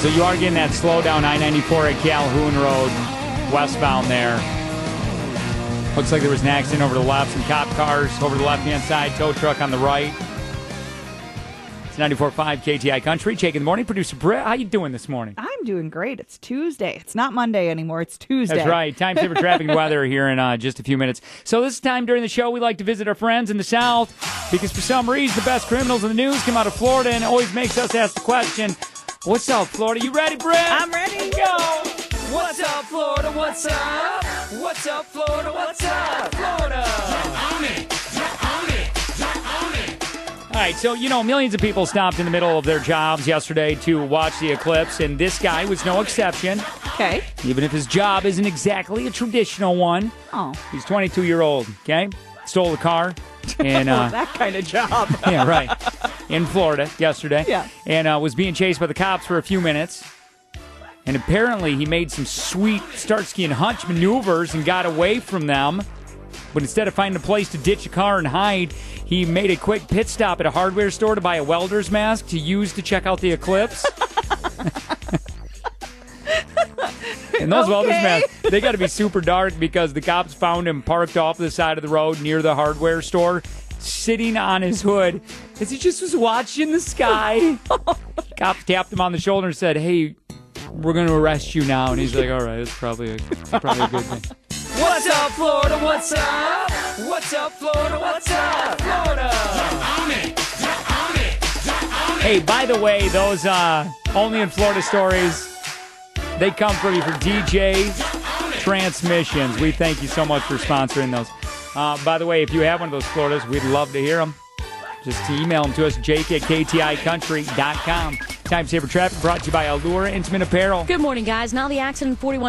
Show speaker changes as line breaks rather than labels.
So you are getting that slowdown I 94 at Calhoun Road, westbound there. Looks like there was an accident over the left, some cop cars over the left hand side, tow truck on the right. It's 94.5 KTI Country. Jake in the morning. Producer Britt, how you doing this morning?
I'm doing great. It's Tuesday. It's not Monday anymore. It's Tuesday.
That's right. Time saver traffic and weather here in uh, just a few minutes. So this time during the show, we like to visit our friends in the South because for some reason the best criminals in the news come out of Florida and it always makes us ask the question, "What's up, Florida? You ready, Britt?
I'm ready.
Let's go. What's up, Florida? What's up? What's up, Florida? What's up, Florida? All right, so you know, millions of people stopped in the middle of their jobs yesterday to watch the eclipse, and this guy was no exception.
Okay.
Even if his job isn't exactly a traditional one,
Oh,
he's 22 year old. Okay, stole a car, and uh,
that kind of job.
yeah, right, in Florida yesterday.
Yeah.
and uh, was being chased by the cops for a few minutes. And apparently, he made some sweet Starsky and Hutch maneuvers and got away from them. But instead of finding a place to ditch a car and hide, he made a quick pit stop at a hardware store to buy a welder's mask to use to check out the eclipse. and those welder's masks, they got to be super dark because the cops found him parked off the side of the road near the hardware store, sitting on his hood as he just was watching the sky. cop tapped him on the shoulder and said, "Hey, we're going to arrest you now." And he's like, "All right, it's probably a, probably a good thing." What's up, Florida? What's up? What's up, Florida? What's up, Florida? Hey, by the way, those uh, only in Florida stories, they come from you for DJ Transmissions. We thank you so much for sponsoring those. Uh, by the way, if you have one of those Floridas, we'd love to hear them. Just email them to us, jake at kticountry.com. Time saver traffic brought to you by Allure Intimate Apparel.
Good morning, guys. Now the accident 41.